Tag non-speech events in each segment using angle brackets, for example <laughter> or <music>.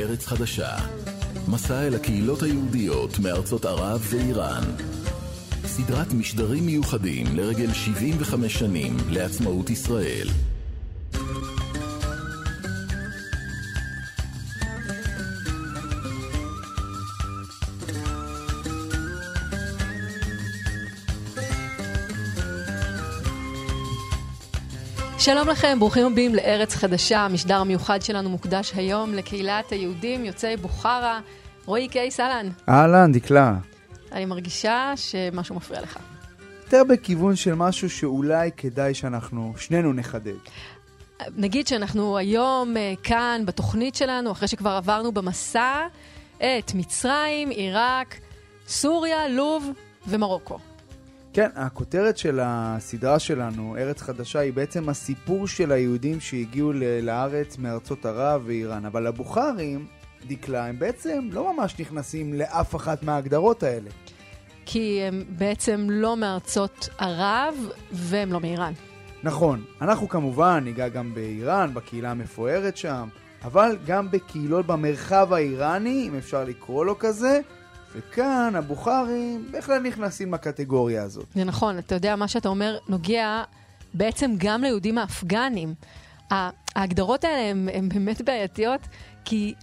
לארץ חדשה. מסע אל הקהילות היהודיות מארצות ערב ואיראן. סדרת משדרים מיוחדים לרגל 75 שנים לעצמאות ישראל. שלום לכם, ברוכים הבאים לארץ חדשה. המשדר המיוחד שלנו מוקדש היום לקהילת היהודים יוצאי בוכרה. רועי קייס, אהלן. אהלן, דקלה. אני מרגישה שמשהו מפריע לך. יותר בכיוון של משהו שאולי כדאי שאנחנו שנינו נחדד. נגיד שאנחנו היום אה, כאן בתוכנית שלנו, אחרי שכבר עברנו במסע את מצרים, עיראק, סוריה, לוב ומרוקו. כן, הכותרת של הסדרה שלנו, ארץ חדשה, היא בעצם הסיפור של היהודים שהגיעו לארץ מארצות ערב ואיראן. אבל הבוכרים, דקלה, הם בעצם לא ממש נכנסים לאף אחת מההגדרות האלה. כי הם בעצם לא מארצות ערב והם לא מאיראן. נכון, אנחנו כמובן ניגע גם באיראן, בקהילה המפוארת שם, אבל גם בקהילות במרחב האיראני, אם אפשר לקרוא לו כזה, וכאן הבוכרים בכלל נכנסים לקטגוריה הזאת. זה נכון, אתה יודע, מה שאתה אומר נוגע בעצם גם ליהודים האפגנים. ההגדרות האלה הן באמת בעייתיות, כי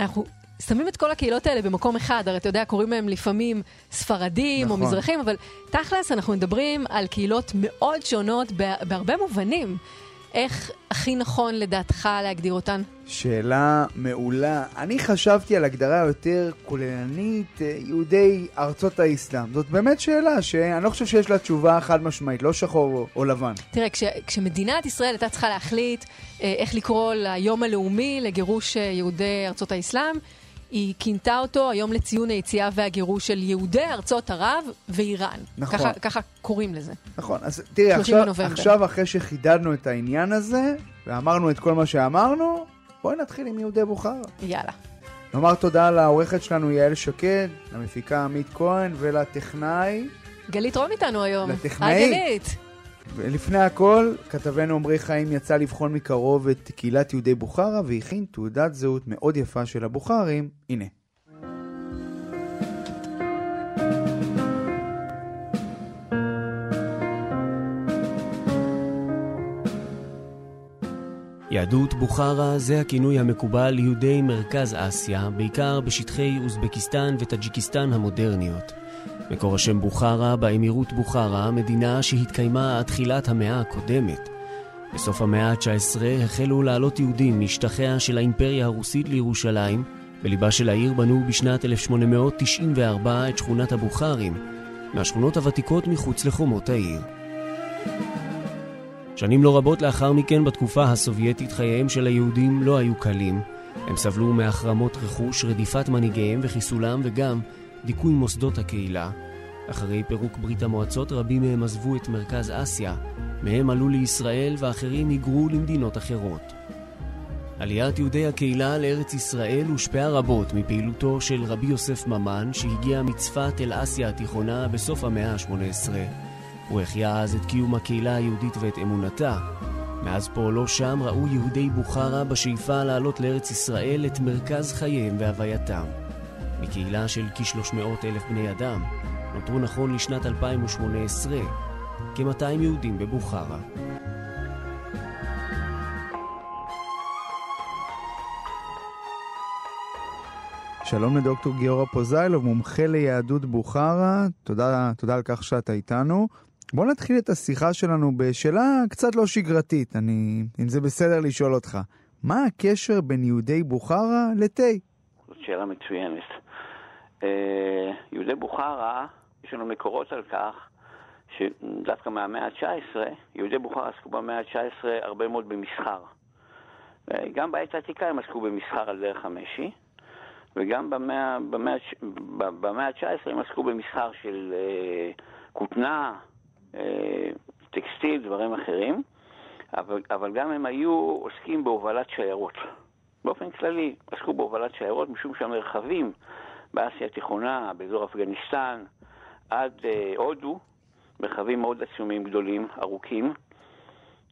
אנחנו שמים את כל הקהילות האלה במקום אחד, הרי אתה יודע, קוראים להם לפעמים ספרדים נכון. או מזרחים, אבל תכלס אנחנו מדברים על קהילות מאוד שונות בהרבה מובנים. איך הכי נכון לדעתך להגדיר אותן? שאלה מעולה. אני חשבתי על הגדרה יותר כוללנית, אה, יהודי ארצות האסלאם. זאת באמת שאלה שאני לא חושב שיש לה תשובה חד משמעית, לא שחור או לבן. תראה, כש, כשמדינת ישראל הייתה צריכה להחליט אה, איך לקרוא ליום הלאומי לגירוש אה, יהודי ארצות האסלאם, היא כינתה אותו היום לציון היציאה והגירוש של יהודי ארצות ערב ואיראן. נכון. ככה, ככה קוראים לזה. נכון, אז תראי, עכשיו, עכשיו אחרי שחידדנו את העניין הזה, ואמרנו את כל מה שאמרנו, בואי נתחיל עם יהודי בוכרה. יאללה. נאמר תודה לעורכת שלנו יעל שקד, למפיקה עמית כהן ולטכנאי. גלית רום איתנו היום. לטכנאי. היי גלית. ולפני הכל, כתבנו עמרי חיים יצא לבחון מקרוב את קהילת יהודי בוכרה והכין תעודת זהות מאוד יפה של הבוכרים. הנה. יהדות בוכרה זה הכינוי המקובל ליהודי מרכז אסיה, בעיקר בשטחי אוזבקיסטן וטאג'יקיסטן המודרניות. מקור השם בוכרה באמירות בוכרה, מדינה שהתקיימה עד תחילת המאה הקודמת. בסוף המאה ה-19 החלו לעלות יהודים משטחיה של האימפריה הרוסית לירושלים. בליבה של העיר בנו בשנת 1894 את שכונת הבוכרים, מהשכונות הוותיקות מחוץ לחומות העיר. שנים לא רבות לאחר מכן, בתקופה הסובייטית, חייהם של היהודים לא היו קלים. הם סבלו מהחרמות רכוש, רדיפת מנהיגיהם וחיסולם, וגם דיכוי מוסדות הקהילה. אחרי פירוק ברית המועצות רבים מהם עזבו את מרכז אסיה, מהם עלו לישראל ואחרים היגרו למדינות אחרות. עליית יהודי הקהילה לארץ ישראל הושפעה רבות מפעילותו של רבי יוסף ממן שהגיע מצפת אל אסיה התיכונה בסוף המאה ה-18. הוא החיה אז את קיום הקהילה היהודית ואת אמונתה. מאז פועלו שם ראו יהודי בוכרה בשאיפה לעלות לארץ ישראל את מרכז חייהם והווייתם. מקהילה של כ-300 אלף בני אדם, נותרו נכון לשנת 2018 כ-200 יהודים בבוכרה. שלום לדוקטור גיורא פוזיילוב, מומחה ליהדות בוכרה, תודה, תודה על כך שאתה איתנו. בוא נתחיל את השיחה שלנו בשאלה קצת לא שגרתית, אני, אם זה בסדר לשאול אותך. מה הקשר בין יהודי בוכרה לתה? זאת שאלה מצוינת. אה, יהודי בוכרה, יש לנו מקורות על כך שדווקא מהמאה ה-19, יהודי בוכרה עסקו במאה ה-19 הרבה מאוד במסחר. אה, גם בעת העתיקה הם עסקו במסחר על דרך המשי, וגם במאה, במאה, במאה ה-19 הם עסקו במסחר של אה, כותנה, אה, טקסטיל, דברים אחרים, אבל, אבל גם הם היו עוסקים בהובלת שיירות. באופן כללי, עסקו בהובלת שיירות משום שהמרחבים באסיה התיכונה, באזור אפגניסטן, עד אה, הודו, מרחבים מאוד עצומים, גדולים, ארוכים.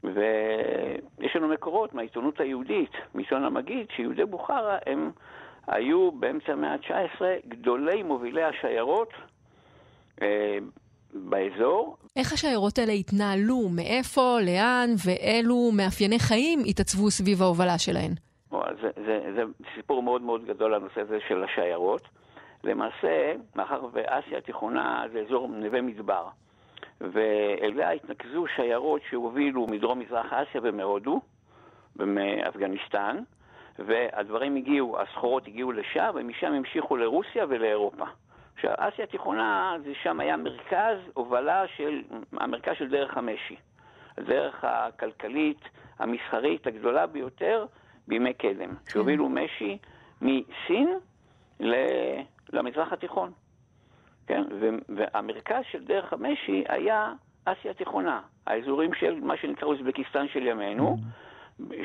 ויש לנו מקורות מהעיתונות היהודית, מעיתון המגיד, שיהודי בוכרה הם היו באמצע המאה ה-19 גדולי מובילי השיירות אה, באזור. איך השיירות האלה התנהלו? מאיפה, לאן, ואילו מאפייני חיים התעצבו סביב ההובלה שלהן? זה, זה, זה סיפור מאוד מאוד גדול הנושא הזה של השיירות. למעשה, מאחר ואסיה התיכונה זה אזור נווה מדבר, ואליה התנקזו שיירות שהובילו מדרום מזרח אסיה ומהודו ומאפגניסטן, והדברים הגיעו, הסחורות הגיעו לשם, ומשם המשיכו לרוסיה ולאירופה. עכשיו, אסיה התיכונה, זה שם היה מרכז הובלה של, המרכז של דרך המשי. הדרך הכלכלית, המסחרית הגדולה ביותר בימי קדם, כן. שהובילו משי מסין למזרח התיכון. כן? והמרכז של דרך המשי היה אסיה התיכונה, האזורים של מה שנקרא אוזבקיסטן של ימינו,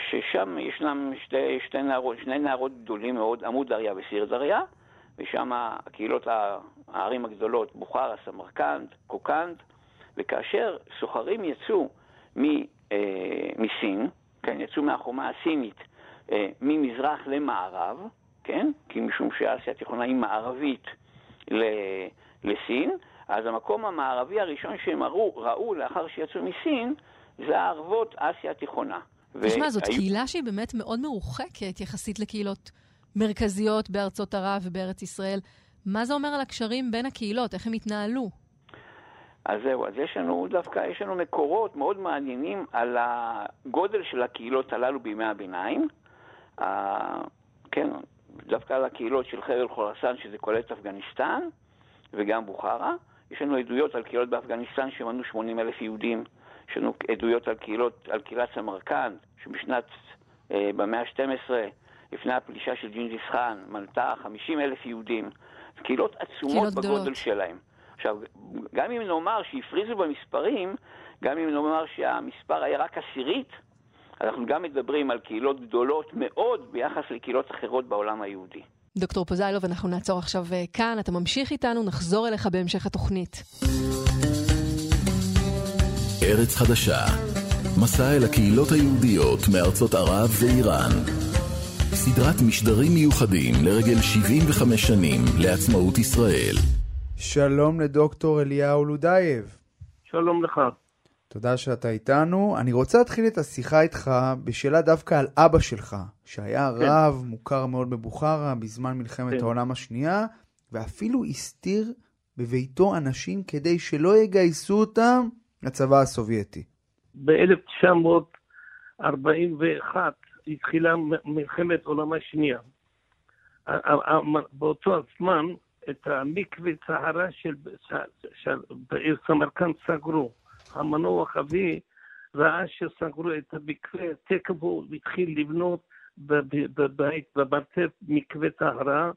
ששם ישנם שתי, שתי נהרות, שני נהרות גדולים מאוד, אמו דריה וסיר דריה, ושם הקהילות, הערים הגדולות, בוכרה, סמרקנד, קוקנד, וכאשר סוחרים יצאו מ, אה, מסין, כן, יצאו מהחומה הסינית אה, ממזרח למערב, כן, כי משום שאסיה התיכונה היא מערבית לסין, אז המקום המערבי הראשון שהם ראו, ראו לאחר שיצאו מסין זה הערבות אסיה התיכונה. תשמע, זאת והיו... קהילה שהיא באמת מאוד מרוחקת יחסית לקהילות מרכזיות בארצות ערב ובארץ ישראל. מה זה אומר על הקשרים בין הקהילות? איך הם התנהלו? אז זהו, אז יש לנו דווקא, יש לנו מקורות מאוד מעניינים על הגודל של הקהילות הללו בימי הביניים. אה, כן, דווקא על הקהילות של חבל חורסן, שזה כולל את אפגניסטן וגם בוכרה. יש לנו עדויות על קהילות באפגניסטן שמנו 80 אלף יהודים. יש לנו עדויות על קהילות, על קהילת סמרקנד, שבשנת, אה, במאה ה-12, לפני הפלישה של ג'ינג'יס חאן, מנתה 50 אלף יהודים. קהילות עצומות בגודל גדולות. שלהם. עכשיו, גם אם נאמר שהפריזו במספרים, גם אם נאמר שהמספר היה רק עשירית, אנחנו גם מדברים על קהילות גדולות מאוד ביחס לקהילות אחרות בעולם היהודי. דוקטור פוזיילוב, אנחנו נעצור עכשיו אה, כאן, אתה ממשיך איתנו, נחזור אליך בהמשך התוכנית. ארץ חדשה, מסע אל הקהילות היהודיות מארצות ערב ואיראן. סדרת משדרים מיוחדים לרגל 75 שנים לעצמאות ישראל. שלום לדוקטור אליהו לודייב. שלום לך. תודה שאתה איתנו. אני רוצה להתחיל את השיחה איתך בשאלה דווקא על אבא שלך, שהיה כן. רב מוכר מאוד בבוכרה בזמן מלחמת כן. העולם השנייה, ואפילו הסתיר בביתו אנשים כדי שלא יגייסו אותם לצבא הסובייטי. ב-1941 התחילה מלחמת העולם השנייה. באותו הזמן את המקווה צהרה של, של בעיר סמרקנד סגרו. המנוח אבי ראה שסגרו את המקווה, תכף הוא התחיל לבנות בבית, במרתף מקווה טהרה,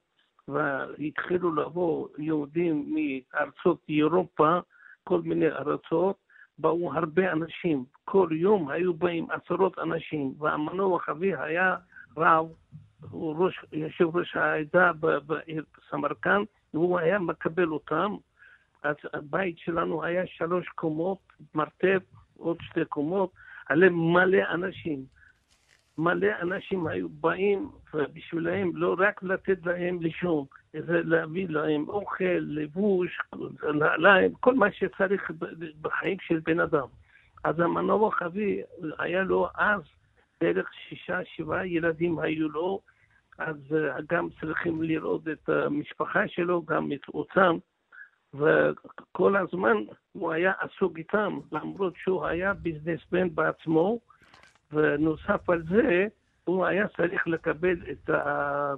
והתחילו לבוא יהודים מארצות אירופה, כל מיני ארצות, באו הרבה אנשים. כל יום היו באים עשרות אנשים, והמנוח אבי היה רב, הוא ראש, יושב ראש העדה בעיר סמרקנד, והוא היה מקבל אותם. אז הבית שלנו היה שלוש קומות, מרתף, עוד שתי קומות, עליהם מלא אנשים. מלא אנשים היו באים בשבילם לא רק לתת להם לישון, זה להביא להם אוכל, לבוש, נעליים, כל מה שצריך בחיים של בן אדם. אז המנוח אבי, היה לו אז בערך שישה, שבעה ילדים היו לו, אז גם צריכים לראות את המשפחה שלו, גם את אותם. וכל הזמן הוא היה עסוק איתם, למרות שהוא היה ביזנסמן בעצמו, ונוסף על זה, הוא היה צריך לקבל את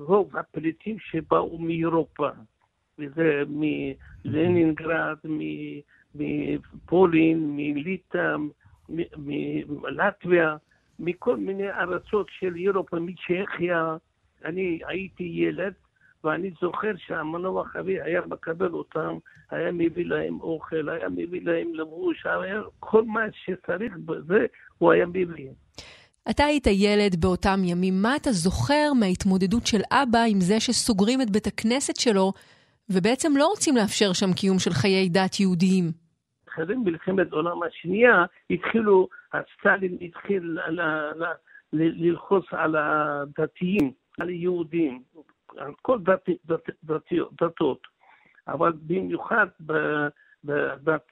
רוב הפליטים שבאו מאירופה, וזה מלנינגרד, מפולין, מליטא, מלטביה, מכל מיני ארצות של אירופה, מצ'כיה. אני הייתי ילד, ואני זוכר שהמנוח אבי היה מקבל אותם, היה מביא להם אוכל, היה מביא להם לבוש, היה כל מה שצריך בזה, הוא היה מביא. אתה היית ילד באותם ימים, מה אתה זוכר מההתמודדות של אבא עם זה שסוגרים את בית הכנסת שלו, ובעצם לא רוצים לאפשר שם קיום של חיי דת יהודיים? אחרי מלחמת העולם השנייה, התחילו, הסטלין התחיל ללחוץ על הדתיים, על היהודים. על כל דת, דת, דת, דתות, אבל במיוחד בדת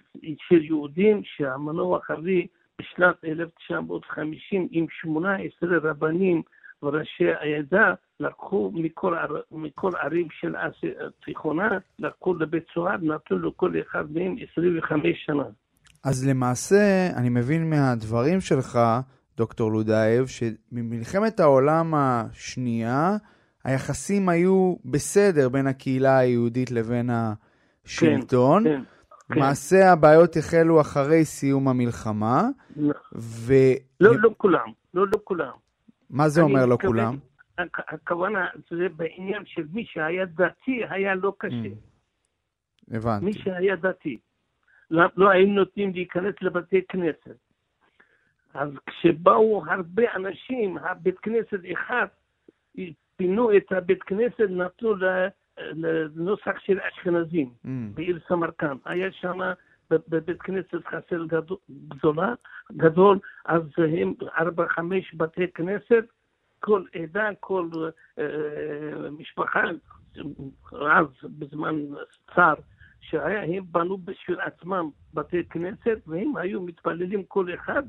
של יהודים שהמנוח אבי בשנת 1950 עם 18 רבנים וראשי העדה לקחו מכל, מכל ערים של אסיה התיכונה, לקחו לבית סוהר, נתנו לכל אחד מהם 25 שנה. אז למעשה, אני מבין מהדברים שלך, דוקטור לודאייב, שממלחמת העולם השנייה, היחסים היו בסדר בין הקהילה היהודית לבין השלטון. כן, כן. למעשה כן. הבעיות החלו אחרי סיום המלחמה. ו... לא, לא כולם, לא, לא כולם. מה זה אומר לא כולם? הכוונה זה בעניין של מי שהיה דתי, היה לא קשה. Mm. הבנתי. מי שהיה דתי. לא, לא היו נותנים להיכנס לבתי כנסת. אז כשבאו הרבה אנשים, הבית כנסת אחד, פינו את הבית כנסת, נתנו לנוסח של אשכנזים mm. בעיר סמרקן. היה שם בבית כנסת חסר גדול, גדולה, גדול, אז הם ארבע, חמש בתי כנסת, כל עדה, כל אה, משפחה, אז בזמן צר, שהם בנו בשביל עצמם בתי כנסת, והם היו מתפללים כל אחד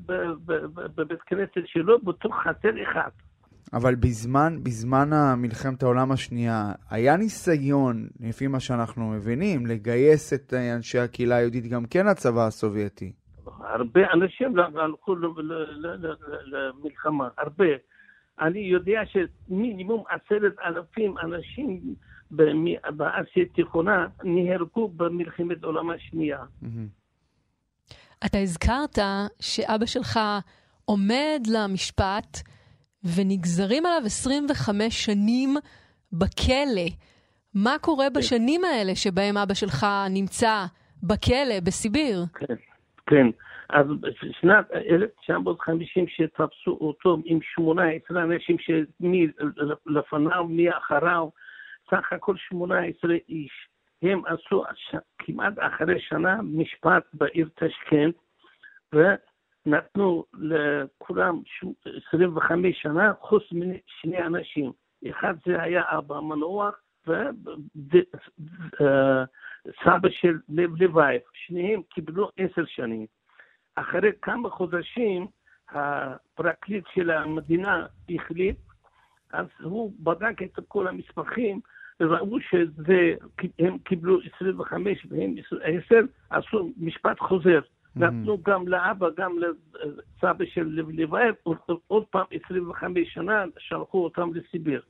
בבית כנסת שלו בתוך חצר אחד. אבל בזמן, בזמן מלחמת העולם השנייה, היה ניסיון, לפי מה שאנחנו מבינים, לגייס את אנשי הקהילה היהודית גם כן לצבא הסובייטי. הרבה אנשים הלכו למלחמה, הרבה. אני יודע שמינימום עשרת אלפים אנשים באסיה התיכונה נהרגו במלחמת העולם השנייה. אתה הזכרת שאבא שלך עומד למשפט ונגזרים עליו 25 שנים בכלא. מה קורה כן. בשנים האלה שבהם אבא שלך נמצא בכלא בסיביר? כן, כן. אז בשנת 1950 שתפסו אותו עם 18 אנשים שמי לפניו, מי אחריו, סך הכל 18 איש. הם עשו כמעט אחרי שנה משפט בעיר תשכנת, ונתנו לכולם 25 שנה, חוץ משני אנשים. אחד זה היה אבא מנוח, וסבא של לב לבייב. שניהם קיבלו עשר שנים. אחרי כמה חודשים הפרקליט של המדינה החליט, אז הוא בדק את כל המסמכים, וראו שהם קיבלו 25 והם 10, עשו משפט חוזר. Mm-hmm. נתנו גם לאבא, גם לסבא של לבייב, עוד פעם 25 שנה, שלחו אותם לסיביר.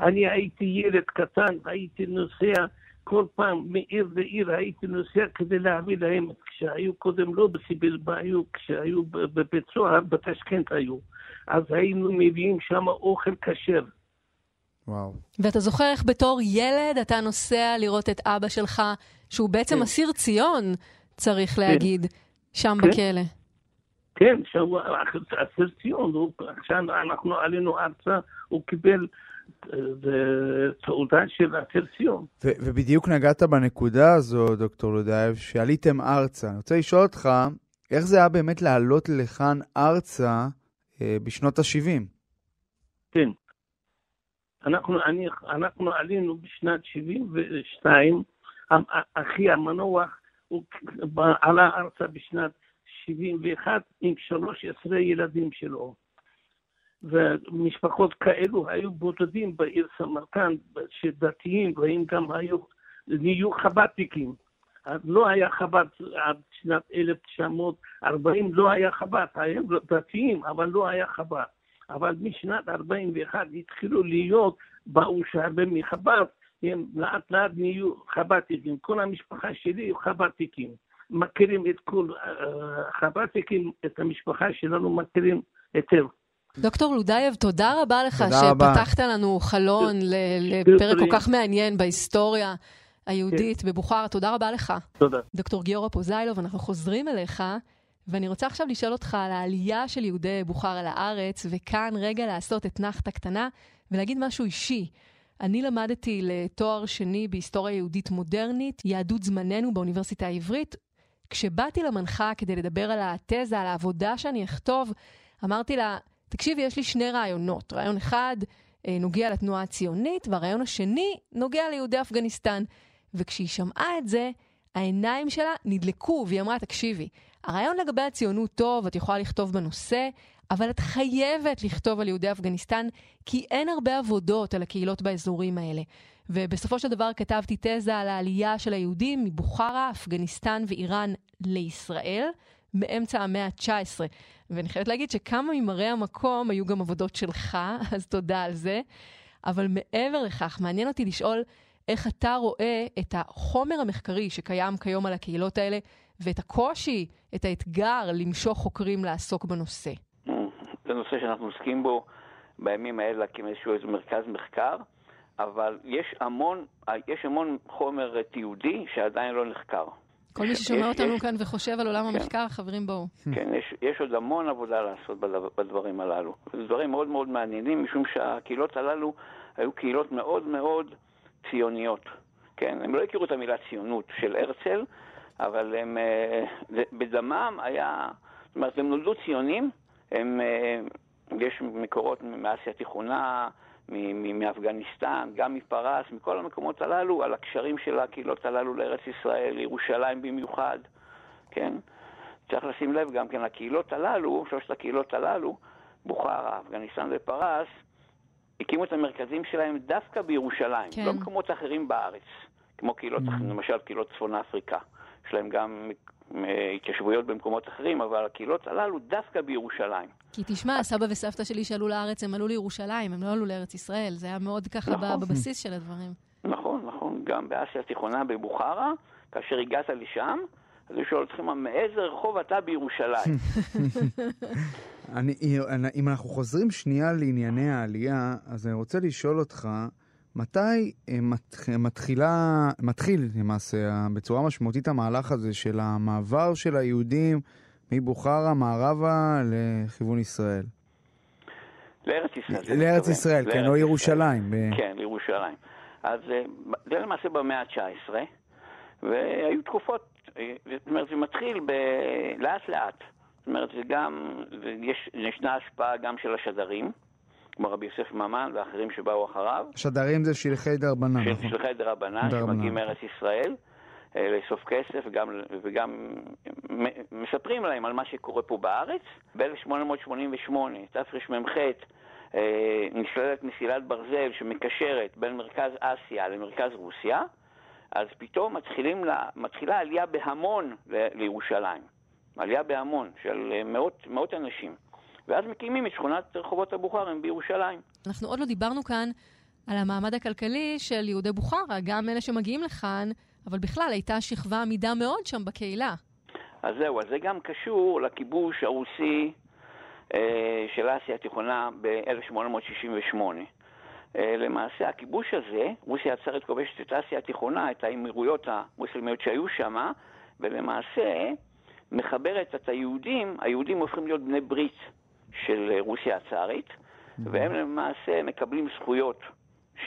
אני הייתי ילד קטן, הייתי נוסע כל פעם מעיר לעיר הייתי נוסע כדי להביא להם, כשהיו קודם לא בסיביר, היו, כשהיו בבית סוהר, בתשכנת היו. אז היינו מביאים שם אוכל כשר. וואו. ואתה זוכר איך בתור ילד אתה נוסע לראות את אבא שלך, שהוא בעצם כן. אסיר ציון, צריך כן. להגיד, שם כן. בכלא. כן, שהוא אסיר ציון, עכשיו אנחנו עלינו ארצה, הוא קיבל זה תעודה של הטרציון. ובדיוק נגעת בנקודה הזו, דוקטור לודאייב, שעליתם ארצה. אני רוצה לשאול אותך, איך זה היה באמת לעלות לכאן ארצה אה, בשנות ה-70? כן. אנחנו, אני, אנחנו עלינו בשנת 72, אחי המנוח, הוא עלה ארצה בשנת 71 עם 13 ילדים שלו. ומשפחות כאלו היו בודדים בעיר סמרקנד, שדתיים, והם גם היו, נהיו חב"דניקים. לא היה חב"ד עד שנת 1940, לא היה חב"ד, היו דתיים, אבל לא היה חב"ד. אבל משנת 41 התחילו להיות, באו שהרבה מחב"ד, הם לאט לאט נהיו חב"דניקים. כל המשפחה שלי חב"דניקים. מכירים את כל החב"דניקים, את המשפחה שלנו מכירים היטב. דוקטור לודייב, תודה רבה לך תודה שפתחת רבה. לנו חלון לפרק כל כך מעניין בהיסטוריה היהודית כן. בבוכרה. תודה רבה לך. תודה. דוקטור גיורא פוזיילוב, אנחנו חוזרים אליך, ואני רוצה עכשיו לשאול אותך על העלייה של יהודי בוכרה לארץ, וכאן רגע לעשות אתנחתא קטנה ולהגיד משהו אישי. אני למדתי לתואר שני בהיסטוריה יהודית מודרנית, יהדות זמננו באוניברסיטה העברית. כשבאתי למנחה כדי לדבר על התזה, על העבודה שאני אכתוב, אמרתי לה, תקשיבי, יש לי שני רעיונות. רעיון אחד, אה, נוגע לתנועה הציונית, והרעיון השני נוגע ליהודי אפגניסטן. וכשהיא שמעה את זה, העיניים שלה נדלקו, והיא אמרה, תקשיבי, הרעיון לגבי הציונות טוב, את יכולה לכתוב בנושא, אבל את חייבת לכתוב על יהודי אפגניסטן, כי אין הרבה עבודות על הקהילות באזורים האלה. ובסופו של דבר כתבתי תזה על העלייה של היהודים מבוכרה, אפגניסטן ואיראן לישראל, מאמצע המאה ה-19. ואני חייבת להגיד שכמה ממראי המקום היו גם עבודות שלך, <laughs> אז תודה על זה. אבל מעבר לכך, מעניין אותי לשאול איך אתה רואה את החומר המחקרי שקיים כיום על הקהילות האלה, ואת הקושי, את האתגר למשוך חוקרים לעסוק בנושא. זה נושא שאנחנו עוסקים בו בימים האלה, להקים איזשהו איזה מרכז מחקר, אבל יש המון, יש המון חומר תיעודי שעדיין לא נחקר. כל מי ששומע יש, אותנו יש, כאן וחושב על עולם כן. המחקר, חברים בואו. כן, יש, יש עוד המון עבודה לעשות בדברים הללו. זה דברים מאוד מאוד מעניינים, משום שהקהילות הללו היו קהילות מאוד מאוד ציוניות. כן, הם לא הכירו את המילה ציונות של הרצל, אבל הם, אה, בדמם היה, זאת אומרת, הם נולדו ציונים, הם, אה, יש מקורות מאסיה התיכונה, מאפגניסטן, גם מפרס, מכל המקומות הללו, על הקשרים של הקהילות הללו לארץ ישראל, לירושלים במיוחד, כן? צריך לשים לב גם כן, הקהילות הללו, שלושת הקהילות הללו, בוכרה, אפגניסטן ופרס, הקימו את המרכזים שלהם דווקא בירושלים, כן. לא במקומות אחרים בארץ, כמו קהילות, mm-hmm. למשל קהילות צפון אפריקה, יש להם גם התיישבויות במקומות אחרים, אבל הקהילות הללו דווקא בירושלים. כי תשמע, סבא וסבתא שלי שעלו לארץ, הם עלו לירושלים, הם לא עלו לארץ ישראל, זה היה מאוד ככה נכון. בבסיס של הדברים. נכון, נכון, גם באסיה התיכונה בבוכרה, כאשר הגעת לשם, אז הוא שואל אותך, מאיזה רחוב אתה בירושלים? <laughs> אני, אם אנחנו חוזרים שנייה לענייני העלייה, אז אני רוצה לשאול אותך, מתי אה, מתחילה, מתחיל למעשה בצורה משמעותית המהלך הזה של המעבר של היהודים מבוכרה מערבה לכיוון ישראל? לארץ ישראל. לארץ ישראל, כן, או ירושלים. כן, לירושלים. אז אה, זה למעשה במאה ה-19, והיו תקופות, אה, זאת אומרת, זה מתחיל ב... לאט לאט. זאת אומרת, זה גם, יש, ישנה השפעה גם של השדרים. כמו רבי יוסף ממן ואחרים שבאו אחריו. שדרים זה שלחי דרבנן. של, נכון? שלחי דרבנן, שמגיעים מארץ ישראל. אה, לאסוף כסף וגם, וגם מספרים להם על מה שקורה פה בארץ. ב-1888, תרמ"ח, אה, נסללת מסילת ברזל שמקשרת בין מרכז אסיה למרכז רוסיה, אז פתאום מתחילים לה, מתחילה עלייה בהמון לירושלים. עלייה בהמון של אה, מאות, מאות אנשים. ואז מקימים את שכונת רחובות הבוכרים בירושלים. אנחנו עוד לא דיברנו כאן על המעמד הכלכלי של יהודי בוכרה, גם אלה שמגיעים לכאן, אבל בכלל הייתה שכבה עמידה מאוד שם בקהילה. אז זהו, אז זה גם קשור לכיבוש הרוסי אה, של אסיה התיכונה ב-1868. אה, למעשה הכיבוש הזה, רוסיה הצארית כובשת את אסיה התיכונה, את האמירויות המוסלמיות שהיו שם, ולמעשה מחברת את היהודים, היהודים הופכים להיות בני ברית של רוסיה הצארית, והם למעשה מקבלים זכויות,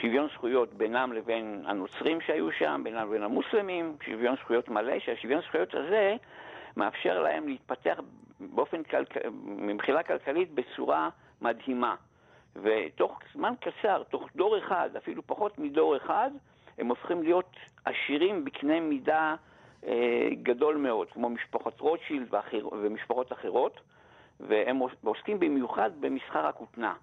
שוויון זכויות בינם לבין הנוצרים שהיו שם, בינם לבין המוסלמים, שוויון זכויות מלא, שהשוויון זכויות הזה מאפשר להם להתפתח באופן, כלכ... מבחינה כלכלית בצורה מדהימה. ותוך זמן קצר, תוך דור אחד, אפילו פחות מדור אחד, הם הופכים להיות עשירים בקנה מידה אה, גדול מאוד, כמו משפחות רוטשילד ואחר, ומשפחות אחרות. והם עוסקים במיוחד במסחר הכותנה.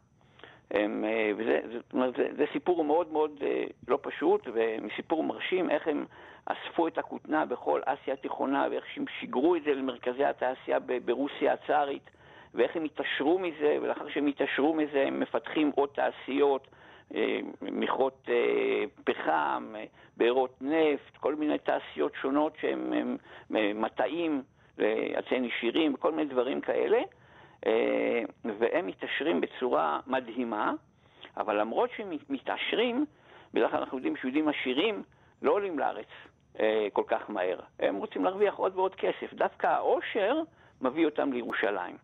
הם, אה, וזה, זאת אומרת, זה, זה סיפור מאוד מאוד אה, לא פשוט, וסיפור מרשים איך הם אספו את הכותנה בכל אסיה התיכונה, ואיך שהם שיגרו את זה למרכזי התעשייה ברוסיה הצארית, ואיך הם התעשרו מזה, ולאחר שהם התעשרו מזה הם מפתחים עוד תעשיות, אה, מכרות פחם, בארות נפט, כל מיני תעשיות שונות שהם מטעים, עצי נשירים, כל מיני דברים כאלה. אה, והם מתעשרים בצורה מדהימה, אבל למרות שהם מתעשרים, בדרך כלל אנחנו יודעים שיהודים עשירים לא עולים לארץ אה, כל כך מהר. הם רוצים להרוויח עוד ועוד כסף. דווקא העושר מביא אותם לירושלים.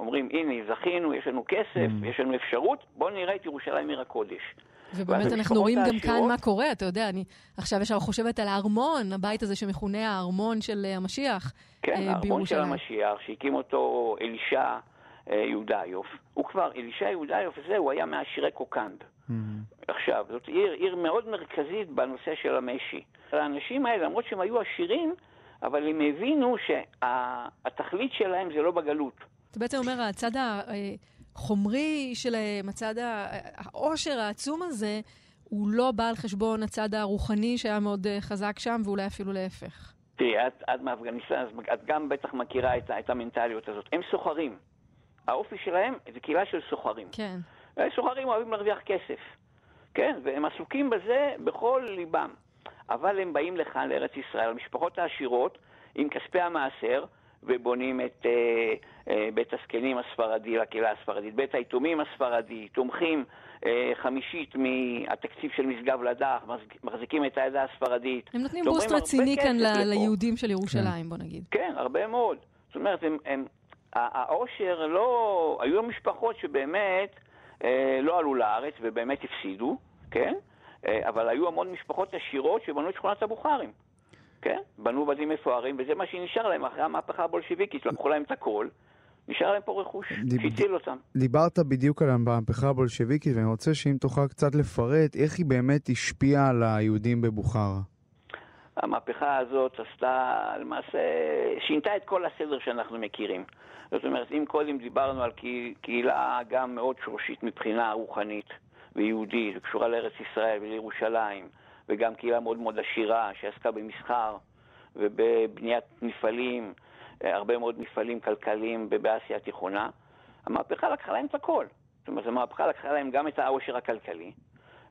אומרים, הנה, זכינו, יש לנו כסף, mm. יש לנו אפשרות, בואו נראה את ירושלים עיר הקודש. ובאמת אנחנו רואים גם כאן מה קורה, אתה יודע, אני עכשיו ישר חושבת על הארמון, הבית הזה שמכונה הארמון של אה, המשיח כן, הארמון של המשיח, שהקים אותו אלישע אה, יהודאיוף, הוא כבר, אלישע יהודאיוף הזה, הוא היה מהשירי קוקנד. Mm-hmm. עכשיו, זאת עיר, עיר מאוד מרכזית בנושא של המשי. האנשים האלה, למרות שהם היו עשירים, אבל הם הבינו שהתכלית שלהם זה לא בגלות. אתה בעצם אומר, הצד החומרי שלהם, הצד העושר העצום הזה, הוא לא בא על חשבון הצד הרוחני שהיה מאוד אה, חזק שם, ואולי אפילו להפך. תראי, את, את מאפגניסטן, אז את גם בטח מכירה את, את המנטליות הזאת. הם סוחרים. האופי שלהם זה קהילה של סוחרים. כן. סוחרים אוהבים להרוויח כסף, כן? והם עסוקים בזה בכל ליבם. אבל הם באים לכאן, לארץ ישראל, המשפחות העשירות, עם כספי המעשר, ובונים את אה, אה, בית הזקנים הספרדי לקהילה הספרדית, בית היתומים הספרדי, תומכים אה, חמישית מהתקציב של משגב לדח, מחזיקים את העדה הספרדית. הם נותנים בוסט רציני כאן ל- ליהודים של ירושלים, כן. בוא נגיד. כן, הרבה מאוד. זאת אומרת, הם, הם, העושר לא... היו משפחות שבאמת אה, לא עלו לארץ ובאמת הפסידו, כן? אה, אבל היו המון משפחות עשירות שבנו את שכונת הבוכרים. כן? בנו בתים מפוארים, וזה מה שנשאר להם אחרי המהפכה הבולשיביקית, לקחו להם את הכל. נשאר להם פה רכוש, שהציל אותם. דיברת בדיוק על המהפכה הבולשביקית, ואני רוצה שאם תוכל קצת לפרט איך היא באמת השפיעה על היהודים בבוכרה. המהפכה הזאת עשתה, למעשה, שינתה את כל הסדר שאנחנו מכירים. זאת אומרת, אם קודם דיברנו על קהילה גם מאוד שורשית מבחינה רוחנית ויהודית, וקשורה לארץ ישראל ולירושלים, וגם קהילה מאוד מאוד עשירה שעסקה במסחר ובבניית מפעלים, אה, הרבה מאוד מפעלים כלכליים באסיה התיכונה, המהפכה לקחה להם את הכל. זאת אומרת, המהפכה לקחה להם גם את העושר הכלכלי,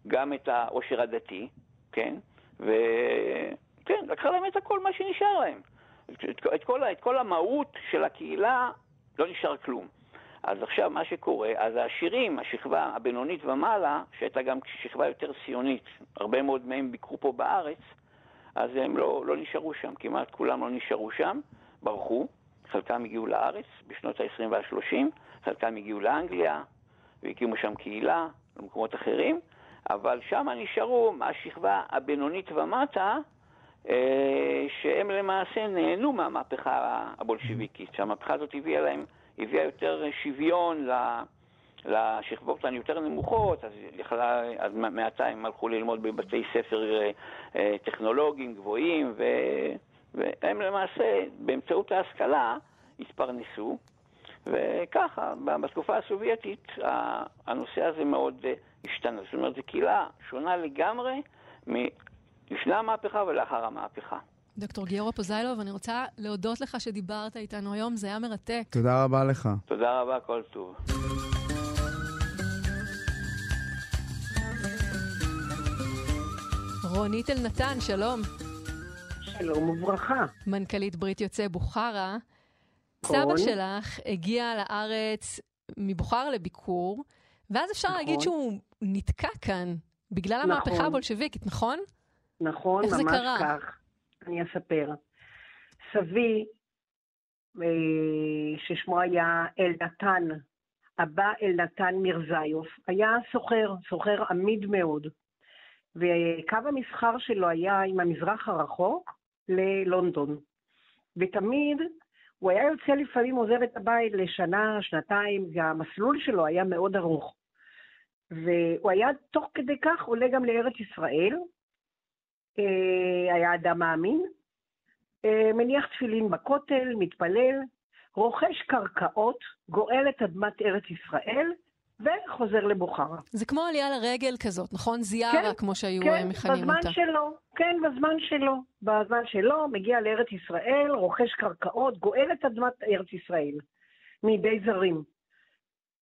גם את העושר הדתי, כן? וכן, לקחה להם את הכל, מה שנשאר להם. את, כל, את כל המהות של הקהילה, לא נשאר כלום. אז עכשיו מה שקורה, אז העשירים, השכבה הבינונית ומעלה, שהייתה גם שכבה יותר ציונית, הרבה מאוד מהם ביקרו פה בארץ, אז הם לא, לא נשארו שם, כמעט כולם לא נשארו שם, ברחו, חלקם הגיעו לארץ בשנות ה-20 וה-30, חלקם הגיעו לאנגליה והקימו שם קהילה, למקומות אחרים, אבל שם נשארו מהשכבה הבינונית ומטה, אה, שהם למעשה נהנו מהמהפכה הבולשיביקית, שהמהפכה הזאת הביאה להם הביאה יותר שוויון לשכבות היותר נמוכות, אז, יכלה, אז מעתה הם הלכו ללמוד בבתי ספר אה, אה, טכנולוגיים גבוהים, ו, והם למעשה, באמצעות ההשכלה, התפרנסו. וככה, בתקופה הסובייטית הנושא הזה מאוד אה, השתנה. זאת אומרת, זו קהילה שונה לגמרי מלפני המהפכה ולאחר המהפכה. דוקטור גיורא פוזיילוב, אני רוצה להודות לך שדיברת איתנו היום, זה היה מרתק. תודה רבה לך. תודה רבה, כל טוב. רונית אלנתן, שלום. שלום וברכה. מנכ"לית ברית יוצאי בוכרה. סבא שלך הגיע לארץ מבוכרה לביקור, ואז אפשר נכון. להגיד שהוא נתקע כאן בגלל נכון. המהפכה הבולשביקית, נכון? נכון, ממש קרה? כך. אני אספר. סבי, אה, ששמו היה אלנתן, אבא אלנתן מירזיוף, היה סוחר, סוחר עמיד מאוד. וקו המסחר שלו היה עם המזרח הרחוק ללונדון. ותמיד הוא היה יוצא לפעמים, עוזב את הבית לשנה, שנתיים, והמסלול שלו היה מאוד ארוך. והוא היה תוך כדי כך עולה גם לארץ ישראל, היה אדם מאמין, אה, מניח תפילין בכותל, מתפלל, רוכש קרקעות, גואל את אדמת ארץ ישראל, וחוזר לבוכרה. זה כמו עלייה לרגל כזאת, נכון? זיארה, כן, כמו שהיו כן, מכנים אותה. כן, בזמן שלו, כן, בזמן שלו. בזמן שלו, מגיע לארץ ישראל, רוכש קרקעות, גואל את אדמת ארץ ישראל, מידי זרים.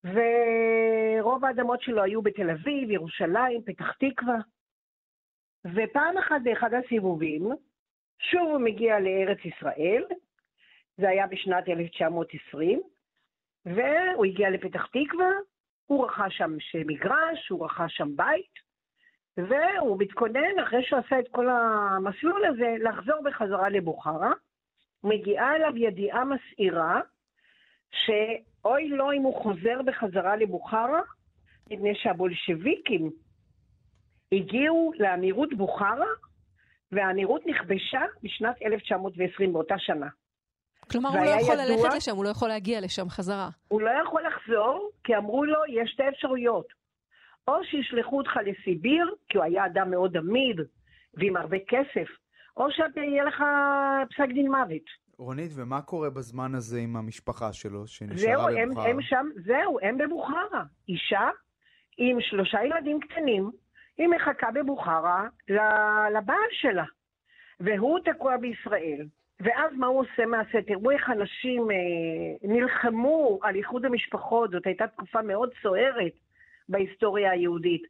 ורוב האדמות שלו היו בתל אביב, ירושלים, פתח תקווה. ופעם אחת באחד הסיבובים, שוב הוא מגיע לארץ ישראל, זה היה בשנת 1920, והוא הגיע לפתח תקווה, הוא רכש שם מגרש, הוא רכש שם בית, והוא מתכונן, אחרי שהוא עשה את כל המסלול הזה, לחזור בחזרה לבוכרה. מגיעה אליו ידיעה מסעירה, שאוי לא אם הוא חוזר בחזרה לבוכרה, מפני שהבולשביקים הגיעו לאמירות בוכרה, והאמירות נכבשה בשנת 1920, באותה שנה. כלומר, הוא לא יכול ידוע- ללכת לשם, הוא לא יכול להגיע לשם חזרה. הוא לא יכול לחזור, כי אמרו לו, יש שתי אפשרויות. או שישלחו אותך לסיביר, כי הוא היה אדם מאוד עמיד ועם הרבה כסף, או שיהיה לך פסק דין מוות. רונית, ומה קורה בזמן הזה עם המשפחה שלו, זהו, שנשארה הם, בבוכרה? הם שם, זהו, הם בבוכרה. אישה עם שלושה ילדים קטנים, היא מחכה בבוכרה לבעל שלה. והוא תקוע בישראל. ואז מה הוא עושה מעשה? תראו איך אנשים אה, נלחמו על איחוד המשפחות, זאת הייתה תקופה מאוד סוערת בהיסטוריה היהודית.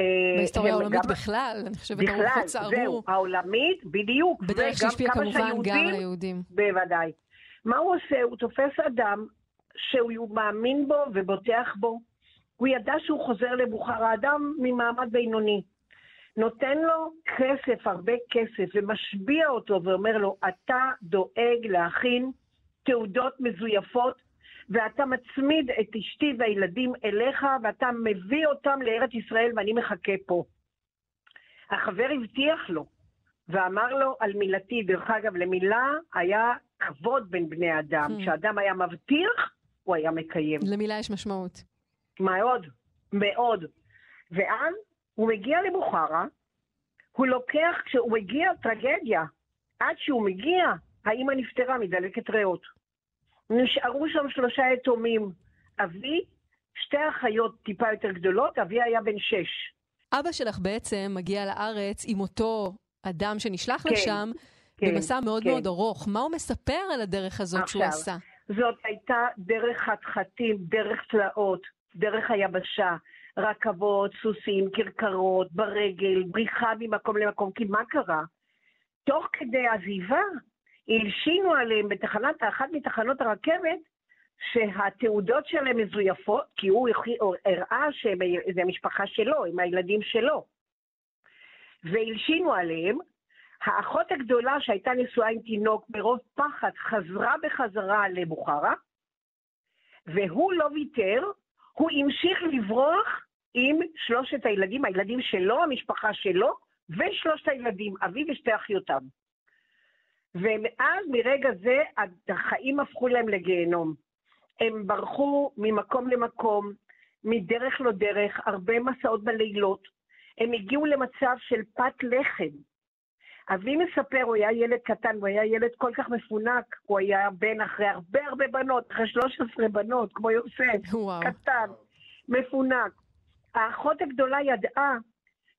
אה, בהיסטוריה העולמית גם- בכלל, אני חושבת, בכלל, הרוחות זהו, סערו. העולמית, בדיוק. בדרך שהשפיעה כמובן גם שהיהודים- על היהודים. בוודאי. מה הוא עושה? הוא תופס אדם שהוא מאמין בו ובוטח בו. הוא ידע שהוא חוזר לבוכרה, אדם ממעמד בינוני. נותן לו כסף, הרבה כסף, ומשביע אותו ואומר לו, אתה דואג להכין תעודות מזויפות, ואתה מצמיד את אשתי והילדים אליך, ואתה מביא אותם לארץ ישראל, ואני מחכה פה. החבר הבטיח לו, ואמר לו על מילתי, דרך אגב, למילה היה כבוד בין בני אדם. Hmm. כשאדם היה מבטיח, הוא היה מקיים. למילה יש משמעות. מאוד, מאוד. ואז הוא מגיע לבוכרה, הוא לוקח, כשהוא מגיע, טרגדיה. עד שהוא מגיע, האימא נפטרה מדלקת ריאות. נשארו שם שלושה יתומים. אבי, שתי אחיות טיפה יותר גדולות, אבי היה בן שש. אבא שלך בעצם מגיע לארץ עם אותו אדם שנשלח כן, לשם, כן, במסע מאוד כן. מאוד ארוך. מה הוא מספר על הדרך הזאת שהוא עכשיו, עשה? זאת הייתה דרך חתחתים, דרך תלאות, דרך היבשה, רכבות, סוסים, כרכרות, ברגל, בריחה ממקום למקום. כי מה קרה? תוך כדי עזיבה, הלשינו עליהם בתחנת, אחת מתחנות הרכבת, שהתעודות שלהם מזויפות, כי הוא הראה שזה המשפחה שלו, עם הילדים שלו. והלשינו עליהם. האחות הגדולה שהייתה נשואה עם תינוק ברוב פחד חזרה בחזרה לבוכרה, והוא לא ויתר, הוא המשיך לברוח עם שלושת הילדים, הילדים שלו, המשפחה שלו, ושלושת הילדים, אביו ושתי אחיותיו. ומאז, מרגע זה, החיים הפכו להם לגיהנום. הם ברחו ממקום למקום, מדרך לא דרך, הרבה מסעות בלילות. הם הגיעו למצב של פת לחם. אבי מספר, הוא היה ילד קטן, הוא היה ילד כל כך מפונק, הוא היה בן אחרי הרבה הרבה בנות, אחרי 13 בנות, כמו יוסף, וואו. קטן, מפונק. האחות הגדולה ידעה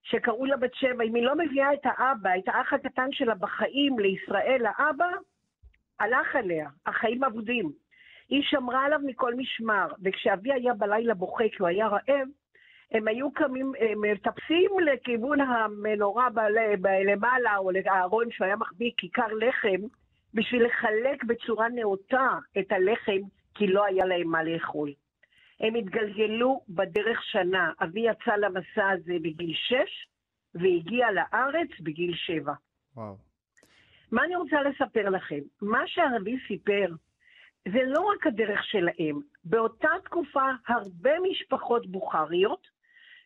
שקראו לה בת שבע, אם היא לא מביאה את האבא, את האח הקטן שלה בחיים לישראל, האבא הלך אליה, החיים אבודים. היא שמרה עליו מכל משמר, וכשאבי היה בלילה בוכה כי הוא היה רעב, הם היו קמים, הם מטפסים לכיוון המנורה למעלה, או לארון שהוא היה מחביא כיכר לחם, בשביל לחלק בצורה נאותה את הלחם, כי לא היה להם מה לאכול. הם התגלגלו בדרך שנה. אבי יצא למסע הזה בגיל שש, והגיע לארץ בגיל שבע. וואו. מה אני רוצה לספר לכם? מה שאבי סיפר, זה לא רק הדרך שלהם. באותה תקופה הרבה משפחות בוכריות,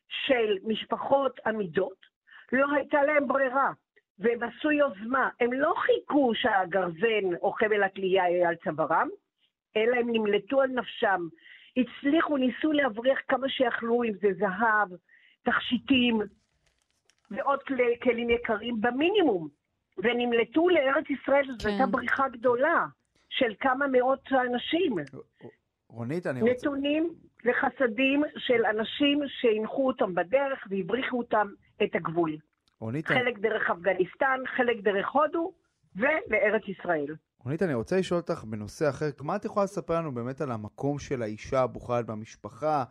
של משפחות עמידות, לא הייתה להם ברירה, והם עשו יוזמה. הם לא חיכו שהגרזן או חבל התלייה יהיה על צווארם, אלא הם נמלטו על נפשם. הצליחו, ניסו להבריח כמה שיכלו, אם זה זהב, תכשיטים ועוד כלי, כלים יקרים, במינימום. ונמלטו לארץ ישראל, זו כן. הייתה בריחה גדולה של כמה מאות אנשים. רונית, אני רוצה... נתונים וחסדים של אנשים שהנחו אותם בדרך והבריחו אותם את הגבול. רונית, חלק דרך אפגניסטן, חלק דרך הודו ולארץ ישראל. רונית, אני רוצה לשאול אותך בנושא אחר, מה את יכולה לספר לנו באמת על המקום של האישה הבוכרית במשפחה?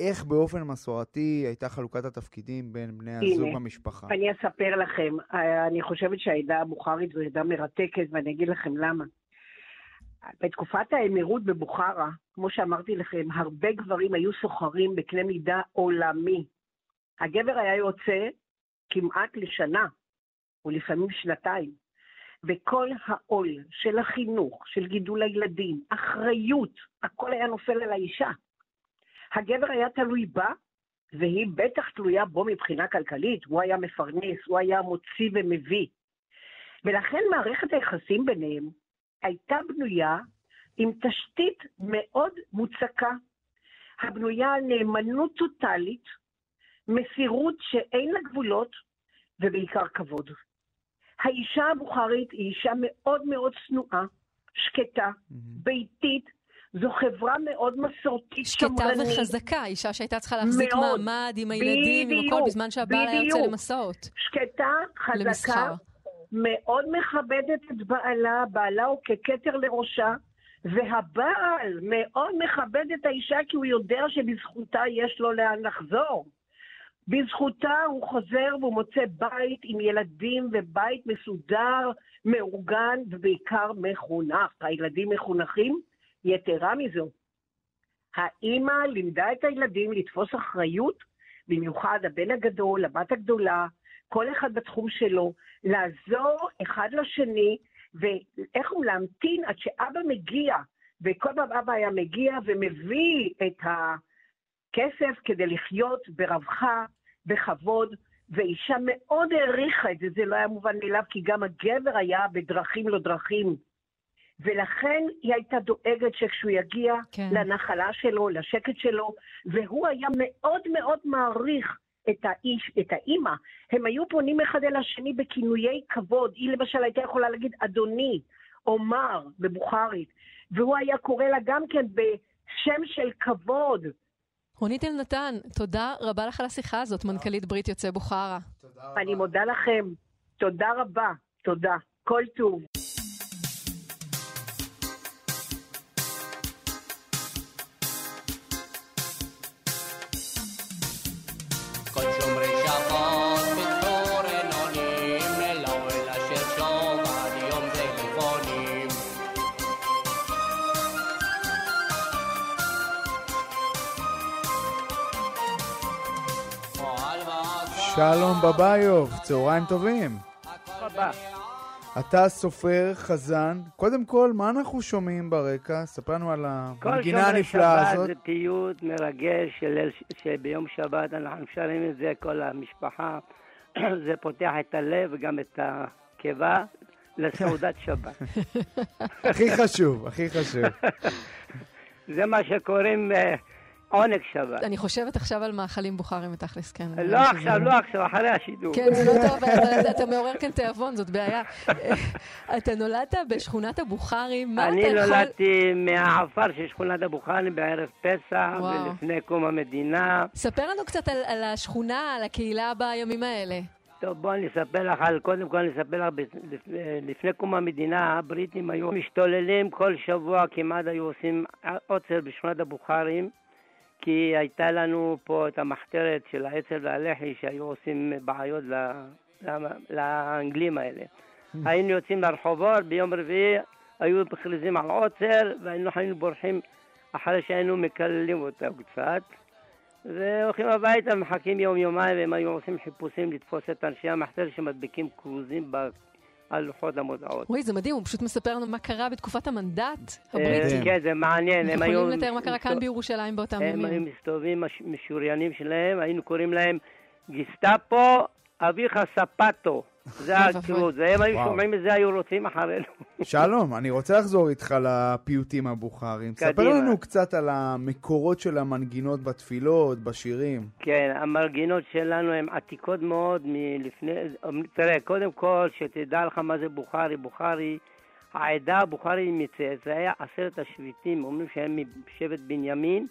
איך באופן מסורתי הייתה חלוקת התפקידים בין בני הזוג הנה, במשפחה? אני אספר לכם, אה, אני חושבת שהעדה הבוכרית זו עדה מרתקת ואני אגיד לכם למה. בתקופת האמירות בבוכרה, כמו שאמרתי לכם, הרבה גברים היו סוחרים בקנה מידה עולמי. הגבר היה יוצא כמעט לשנה, ולפעמים שנתיים, וכל העול של החינוך, של גידול הילדים, אחריות, הכל היה נופל על האישה. הגבר היה תלוי בה, והיא בטח תלויה בו מבחינה כלכלית, הוא היה מפרנס, הוא היה מוציא ומביא. ולכן מערכת היחסים ביניהם הייתה בנויה עם תשתית מאוד מוצקה, הבנויה על נאמנות טוטאלית, מסירות שאין לה גבולות, ובעיקר כבוד. האישה הבוכרית היא אישה מאוד מאוד צנועה, שקטה, ביתית, זו חברה מאוד מסורתית, שקטה שמרנית. וחזקה, אישה שהייתה צריכה להחזיק מאוד. מעמד עם הילדים, עם בדיוק, הכל, בזמן שהבעל היה יוצא. למסעות. שקטה, חזקה, למסחר. מאוד מכבדת את בעלה, בעלה הוא ככתר לראשה, והבעל מאוד מכבד את האישה כי הוא יודע שבזכותה יש לו לאן לחזור. בזכותה הוא חוזר והוא מוצא בית עם ילדים ובית מסודר, מאורגן ובעיקר מחונך. הילדים מחונכים. יתרה מזו, האימא לימדה את הילדים לתפוס אחריות, במיוחד הבן הגדול, הבת הגדולה, כל אחד בתחום שלו, לעזור אחד לשני, ואיך הוא להמתין עד שאבא מגיע, וכל פעם אבא היה מגיע ומביא את הכסף כדי לחיות ברווחה, בכבוד, ואישה מאוד העריכה את זה, זה לא היה מובן מאליו, כי גם הגבר היה בדרכים לא דרכים. ולכן היא הייתה דואגת שכשהוא יגיע כן. לנחלה שלו, לשקט שלו, והוא היה מאוד מאוד מעריך את האיש, את האימא. הם היו פונים אחד אל השני בכינויי כבוד. היא למשל הייתה יכולה להגיד אדוני, או מר, בבוכרית, והוא היה קורא לה גם כן בשם של כבוד. רונית אלנתן, תודה רבה לך על השיחה הזאת, מנכ"לית ברית יוצאי בוכרה. אני מודה לכם. תודה רבה. תודה. כל טוב. שלום בביוף, צהריים טובים. רבה. אתה סופר, חזן. קודם כל, מה אנחנו שומעים ברקע? ספר לנו על כל המנגינה הנפלאה שבת הזאת. זה פיוט מרגש של שביום שבת אנחנו שרים את זה, כל המשפחה. <clears throat> זה פותח את הלב וגם את הקיבה לסעודת שבת. <laughs> הכי חשוב, הכי חשוב. <laughs> זה מה שקוראים אה, עונג שבת. אני חושבת עכשיו על מאכלים בוכרים בתכלס, כן. לא עכשיו, לא עכשיו, אחרי השידור. כן, זה לא טוב, אבל אתה מעורר כאן תיאבון, זאת בעיה. <laughs> אתה נולדת בשכונת הבוכרים, מה אתה אני יכול... נולדתי מהעפר של שכונת הבוכני בערב פסח. ולפני קום המדינה. ספר לנו קצת על, השכונה, על הקהילה בימים האלה. טוב, בוא אני אספר לך על, קודם כל אני אספר לך, לפני קום המדינה, הבריטים היו משתוללים כל שבוע, כמעט היו עושים עוצר בשכונת הבוכרים, כי הייתה לנו פה את המחתרת של האצ"ל והלח"י, שהיו עושים בעיות לאנגלים האלה. <laughs> היינו יוצאים לרחובות, ביום רביעי היו מכריזים על עוצר, ואנחנו היינו בורחים אחרי שהיינו מקללים אותם קצת. והולכים הביתה, מחכים יום-יומיים, והם היו עושים חיפושים לתפוס את אנשי המחתרת שמדביקים כרוזים. על לוחות המודעות. וואי, זה מדהים, הוא פשוט מספר לנו מה קרה בתקופת המנדט אה, הבריטי. כן, זה מעניין. הם היו... יכולים לתאר מה קרה כאן בירושלים באותם הם היו ימים. מסתובבים מש- משוריינים שלהם, היינו קוראים להם גיסטאפו אביך ספטו. זה. הכירות, והם היו. שומעים את זה, היו רוצים אחרינו. <laughs> שלום, אני רוצה לחזור איתך לפיוטים הבוכרים. ספר. לנו קצת על המקורות של המנגינות בתפילות, בשירים. כן, המנגינות שלנו הן עתיקות מאוד מלפני... תראה, קודם כל, שתדע לך מה זה בוכרי. בוכרי, העדה הבוכרי מצאצאי עשרת השבטים, אומרים שהם משבט בנימין,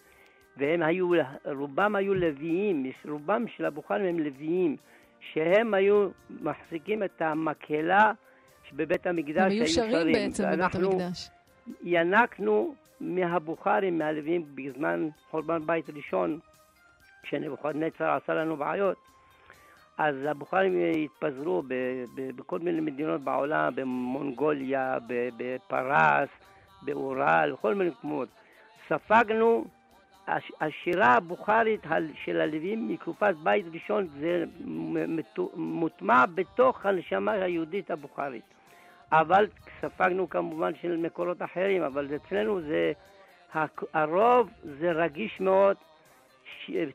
והם היו, רובם היו לוויים, רובם של הבוכרים הם לוויים, שהם היו מחזיקים את המקהלה שבבית המקדש הם היו שרים בעצם בבית המקדש. ינקנו מהבוכרים, מהלווים, בזמן חורבן בית ראשון, כשנבוכדנצר עשה לנו בעיות, אז הבוכרים התפזרו בכל מיני מדינות בעולם, במונגוליה, בפרס, באורל, בכל מיני מקומות. ספגנו, הש- השירה הבוכרית של הלווים מתקופת בית ראשון זה מוטמע בתוך הנשמה היהודית הבוכרית. אבל ספגנו כמובן של מקורות אחרים, אבל אצלנו זה, הרוב זה רגיש מאוד.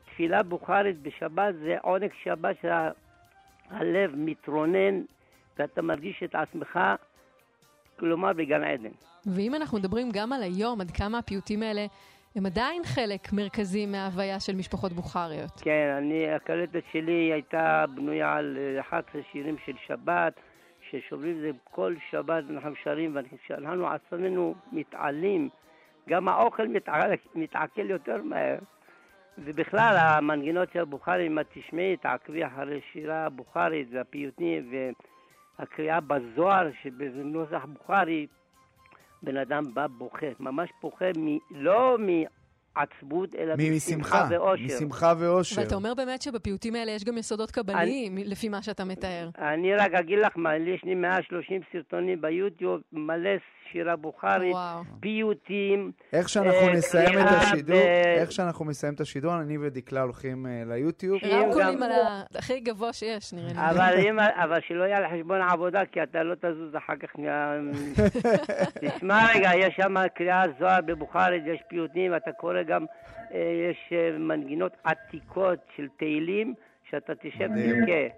תפילה בוכרית בשבת זה עונג שבת שהלב מתרונן ואתה מרגיש את עצמך, כלומר בגן עדן. ואם אנחנו מדברים גם על היום, עד כמה הפיוטים האלה הם עדיין חלק מרכזי מההוויה של משפחות בוכריות. כן, אני, הקלטת שלי הייתה בנויה על אה, 11 שירים של שבת, ששוברים את זה כל שבת אנחנו שרים, ואנחנו עצמנו מתעלים. גם האוכל מתעכל, מתעכל יותר מהר. ובכלל, המנגינות של הבוכרים, אם את תשמעי, תעקבי אחרי שירה הבוכרית והפיוטים והקריאה בזוהר, שבנוסח בוכרי, בן אדם בא בוכה, ממש בוכה, מ, לא מעצבות, אלא מ- משמחה ואושר. משמחה ואושר. ואתה אומר באמת שבפיוטים האלה יש גם יסודות קבליים, לפי מה שאתה מתאר. אני רק אגיד לך יש לי 130 סרטונים ביוטיוב, מלא שירה בוכרית. פיוטים. איך שאנחנו אה, נסיים את קריאה השידור, איך שאנחנו מסיים את השידור, אני ודקלה הולכים אה, ליוטיוב. רמקולים על. הכי גבוה שיש, נראה לי. אבל, <laughs> אם, אבל שלא יהיה על חשבון העבודה, כי אתה לא תזוז אחר כך מה... <laughs> תשמע רגע, יש שם קריאת זוהר בבוכרית, יש פיוטים, אתה קורא גם, אה, יש אה, מנגינות עתיקות של תהילים, שאתה תשב מדהים.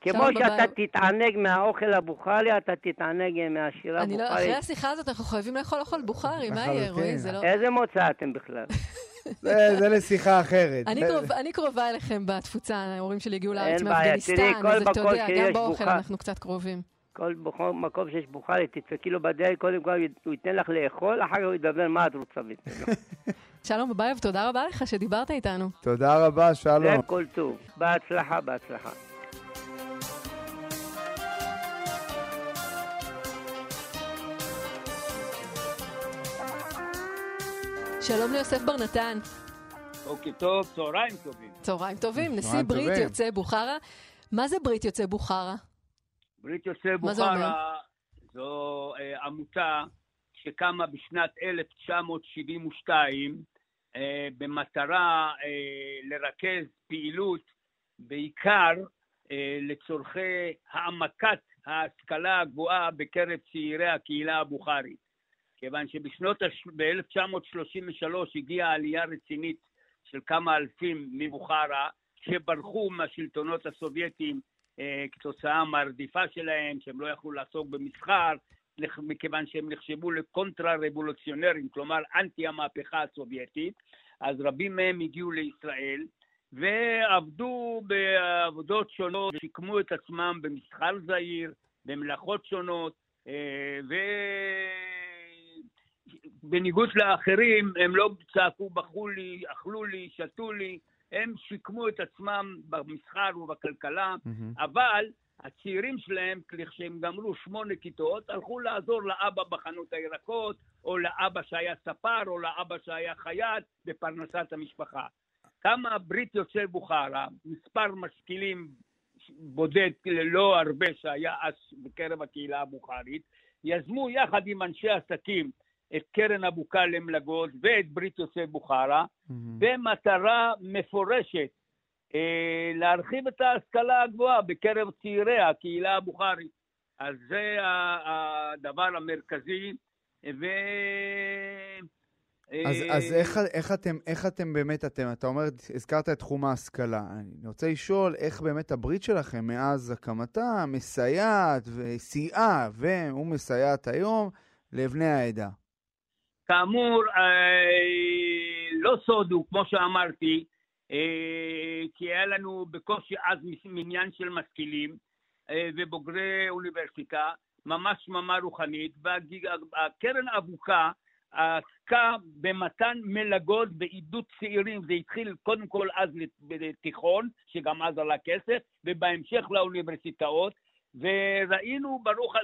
כמו שאתה בבית. תתענג מהאוכל הבוכרי, אתה תתענג מהשירה אני לא, אחרי הבוכרית. השיחה הזאת אנחנו חייבים לאכול אוכל בוכרי, מה יהיה. רועי? זה לא... איזה מוצא אתם בכלל? <laughs> זה זה לשיחה אחרת. אני קרוב- אני קרובה אליכם בתפוצה, ההורים שלי הגיעו לארץ מאפגניסטן, אז אתה יודע, גם באוכל בוכה. אנחנו קצת קרובים. כל מקום שיש בוכרי, תדפקי לו בדלת, קודם כל הוא ייתן לך לאכול, אחר כך הוא ידבר מה את רוצה ממנו. <laughs> שלום בבייב, תודה רבה לך שדיברת איתנו. תודה רבה, שלום. זה כל טוב. בהצלחה, בהצלחה. שלום ליוסף בר נתן. בוקר טוב, צהריים טובים. צהריים טובים, נשיא ברית. יוצאי בוכרה. מה זה ברית יוצאי בוכרה? ברית אומר? בוכרה זו אה, עמותה שקמה בשנת 1972 אה, במטרה אה, לרכז פעילות בעיקר אה, לצורכי העמקת ההשכלה הגבוהה בקרב צעירי הקהילה הבוכרית. כיוון שבשנות ב-1933 הגיעה עלייה רצינית של כמה אלפים מבוכרה שברחו מהשלטונות הסובייטיים אה, כתוצאה מהרדיפה שלהם, שהם לא יכלו לעסוק במסחר, מכיוון שהם נחשבו לקונטרה-רבולוציונרים, כלומר אנטי המהפכה הסובייטית, אז רבים מהם הגיעו לישראל ועבדו בעבודות שונות, שיקמו את עצמם במסחר זעיר, במלאכות שונות, אה, ובניגוד לאחרים, הם לא צעקו, בכו לי, אכלו לי, שתו לי, הם שיקמו את עצמם במסחר ובכלכלה, מהמם. אבל הצעירים שלהם, כשהם גמרו שמונה כיתות, הלכו לעזור לאבא בחנות הירקות, או לאבא שהיה ספר, או לאבא שהיה חייט, בפרנסת המשפחה. קמה ברית יוצאי בוכרה, מספר משכילים בודד, לא הרבה שהיה אז בקרב הקהילה הבוכרית, יזמו יחד עם אנשי עסקים את קרן הבוקה למלגות ואת ברית יוצאי בוכרה, מהמם. במטרה מפורשת אה, להרחיב את ההשכלה הגבוהה בקרב צעירי הקהילה הבוכרית. אז זה הדבר המרכזי, ו... אז, אה, אז איך, איך, אתם, איך אתם באמת, אתם, אתה אומר, הזכרת את תחום ההשכלה. אני רוצה לשאול איך באמת הברית שלכם מאז הקמתה מסייעת וסייעה ומסייעת היום לבני העדה. כאמור, אה, לא סוד הוא, כמו שאמרתי, אה, כי היה לנו בקושי אז מניין של משכילים אה, ובוגרי אוניברסיטה, ממש שממה רוחנית, והקרן אבוקה עסקה במתן מלגות ועידוד צעירים. זה התחיל קודם כל אז בתיכון, שגם אז עלה כסף, ובהמשך לאוניברסיטאות. וראינו, ברוך,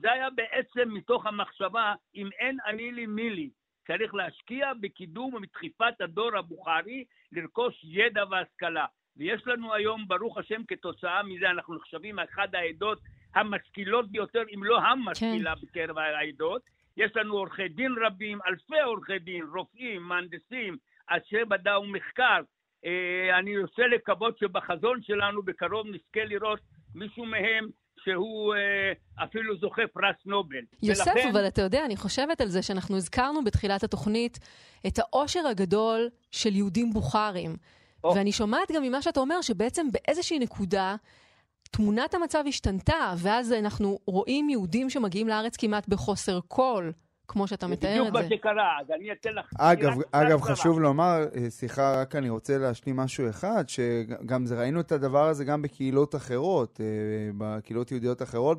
זה היה בעצם מתוך המחשבה, אם אין אני לי מי לי. צריך להשקיע בקידום ובדחיפת הדור הבוכרי לרכוש ידע והשכלה. ויש לנו היום, ברוך השם, כתוצאה מזה, אנחנו נחשבים אחת העדות המשכילות ביותר, אם לא המשכילה כן. בקרב העדות. יש לנו עורכי דין רבים, אלפי עורכי דין, רופאים, מהנדסים, אנשי מדע ומחקר. אה, אני רוצה לקוות שבחזון שלנו בקרוב נזכה לראות מישהו מהם שהוא אה, אפילו זוכה פרס נובל. יוסף, ולכן... אבל אתה יודע, אני חושבת על זה שאנחנו הזכרנו בתחילת התוכנית את העושר הגדול של יהודים בוכרים. או. ואני שומעת גם ממה שאתה אומר, שבעצם באיזושהי נקודה תמונת המצב השתנתה, ואז אנחנו רואים יהודים שמגיעים לארץ כמעט בחוסר כל. כמו שאתה זה מתאר בדיוק את מה זה. שקרה, אז אני אתן לך... אגב, אגב, חשוב דבר. לומר, אה, סליחה, רק אני רוצה להשלים משהו אחד, שגם זה, ראינו את הדבר הזה גם בקהילות אחרות, אה, בקהילות יהודיות אחרות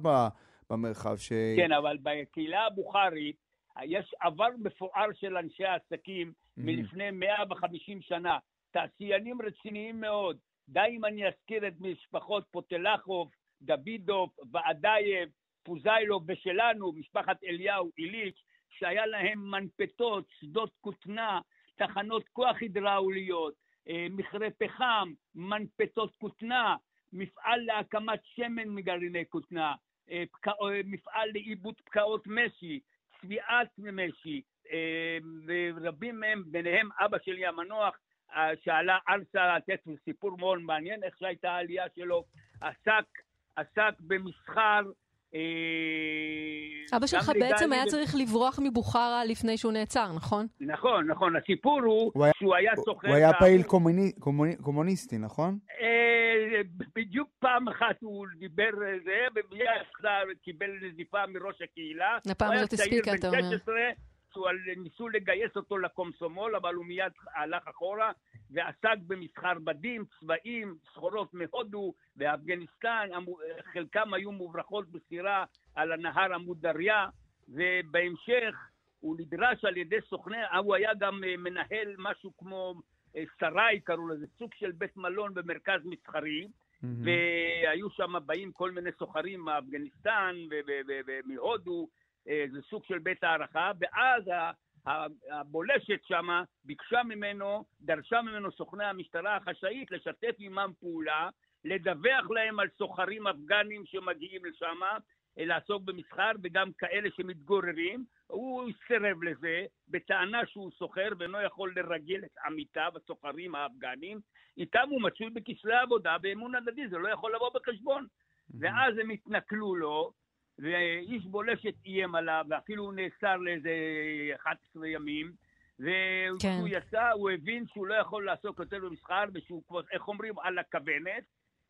במרחב, ש... כן, אבל בקהילה הבוכרית יש עבר מפואר של אנשי עסקים מלפני 150 שנה, תעשיינים רציניים מאוד. די אם אני אזכיר את משפחות פוטלחוב, דוידוב, ועדייב, פוזיילוב ושלנו, משפחת אליהו, עילית, שהיה להם מנפתות, שדות כותנה, תחנות כוח הידראוליות, אה, מכרה פחם, מנפתות כותנה, מפעל להקמת שמן מגרעיני כותנה, אה, אה, מפעל לעיבוד פקעות משי, צביעת משי, ורבים מהם, ביניהם אבא שלי המנוח, שעלה ארצה לתת סיפור מאוד מעניין, איך שהייתה העלייה שלו, עסק, עסק במסחר. אה, אבא שלך בעצם היה צריך לברוח מבוכרה לפני שהוא נעצר, נכון? נכון, נכון, הסיפור הוא שהוא היה סוחר... הוא היה פעיל קומוני- קומוני- קומוניסטי, נכון? אה, בדיוק פעם אחת הוא דיבר אה, זה, ומיד אחר קיבל נזיפה מראש הקהילה. הפעם הזאת הספיקה, אתה הוא היה אומר. צעיר בן 16, שהוא על- ניסו לגייס אותו לקומסומול, אבל הוא מיד הלך אחורה, ועסק במסחר בדים, צבעים, סחורות מהודו ואפגניסטן, חלקם היו מוברחות בסירה על הנהר המודריה, ובהמשך הוא נדרש על ידי סוכני, הוא היה גם אה, מנהל משהו כמו אה, סראי, קראו לזה, סוג של בית מלון במרכז מסחרי, והיו שם באים כל מיני סוחרים מאפגניסטן ומהודו, אה, זה סוג של בית הערכה, ואז הבולשת שם ביקשה ממנו, דרשה ממנו סוכני המשטרה החשאית לשתף עמם פעולה, לדווח להם על סוחרים אפגנים שמגיעים לשם, אה, לעסוק במסחר, וגם כאלה שמתגוררים. הוא סירב לזה, בטענה שהוא סוחר ואינו יכול לרגל את עמיתיו, הסוחרים האפגנים. איתם הוא מצוי בקשרי עבודה באמון הדדי, זה לא יכול לבוא בחשבון. ואז הם התנכלו לו, ואיש בולשת איים עליו, ואפילו הוא נאסר לאיזה 11 ימים. וכשהוא כן. יצא, הוא הבין שהוא לא יכול לעסוק יותר במסחר, ושהוא כבר, איך אומרים, על הכוונת,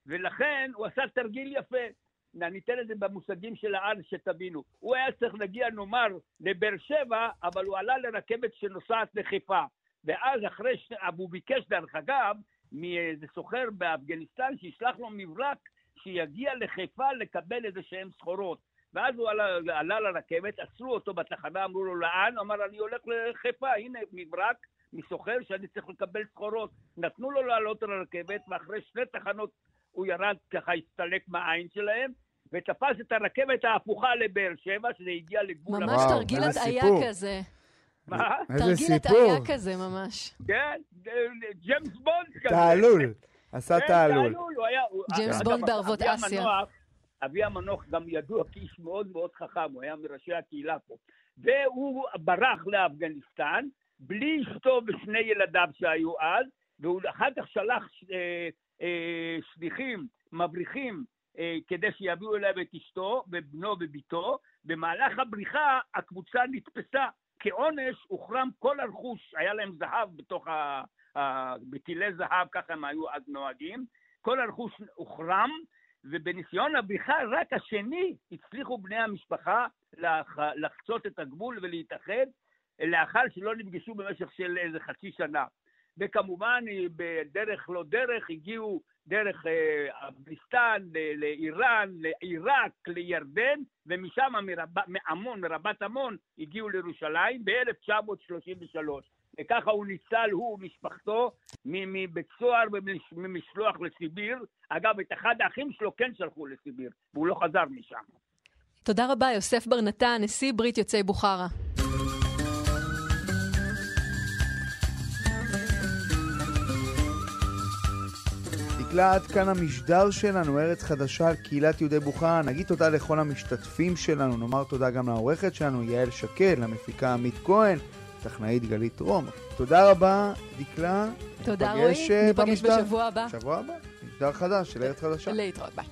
ולכן הוא עשה תרגיל יפה. אני אתן את זה במושגים של הארץ שתבינו. הוא היה צריך להגיע, נאמר, לבאר שבע, אבל הוא עלה לרכבת שנוסעת לחיפה. ואז אחרי, ש... והוא ביקש, דרך אגב, מאיזה סוחר באפגניסטן, שישלח לו מברק שיגיע לחיפה לקבל איזה שהן סחורות. ואז הוא עלה, עלה לרכבת, עצרו אותו בתחנה, אמרו לו לאן? הוא אמר, אני הולך לחיפה, הנה מברק מסוחר שאני צריך לקבל סחורות. נתנו לו לעלות על הרכבת, ואחרי שני תחנות הוא ירד, ככה הסתלק מהעין שלהם, ותפס את הרכבת ההפוכה לבאר שבע, שזה הגיע לגבול... ממש וואו, תרגיל הטעיה. כזה. מה? איזה תרגיל סיפור. הטעיה כזה ממש. כן, ג'יימס בונד כזה. תעלול. עשה כן, תעלול. הוא היה... הוא- ג'יימס אגב, בונד בערבות אסיה. אבי המנוח גם ידוע כאיש מאוד מאוד חכם, הוא היה מראשי הקהילה פה. והוא ברח לאפגניסטן, בלי אשתו ושני ילדיו שהיו אז, והוא אחר כך שלח אה, אה, שליחים, מבריחים, אה, כדי שיביאו אליו את אשתו ובנו ובתו. במהלך הבריחה הקבוצה נתפסה. כעונש הוחרם כל הרכוש, היה להם זהב בתוך. ה- בטילי זהב, ככה הם היו אז נוהגים. כל הרכוש הוחרם, ובניסיון הבריחה רק השני הצליחו בני המשפחה לח... לחצות את הגבול ולהתאחד, לאחר שלא נפגשו במשך של איזה חצי שנה. וכמובן, בדרך לא דרך, הגיעו דרך אה, אפגניסטן, ל- לאיראן, לעיראק, לירדן, ומשם. מעמון, מרבת עמון, הגיעו לירושלים ב-1933. וככה הוא ניצל, הוא ומשפחתו, מ- מבית סוהר וממשלוח לסיביר. אגב, את אחד האחים שלו כן שלחו לסיביר, והוא לא חזר משם. תודה רבה, יוסף בר נתן, נשיא ברית יוצאי בוכרה. דקלה, עד כאן המשדר שלנו, ארץ חדשה על קהילת יהודי בוכרה. נגיד תודה לכל המשתתפים שלנו, נאמר תודה גם לעורכת שלנו, יעל שקד, למפיקה עמית כהן, טכנאית גלית רום. תודה רבה, דקלה. תודה רועי, אה, ניפגש. בשבוע הבא. שבוע הבא, משדר חדש של ארץ חדשה. להתראות, ביי.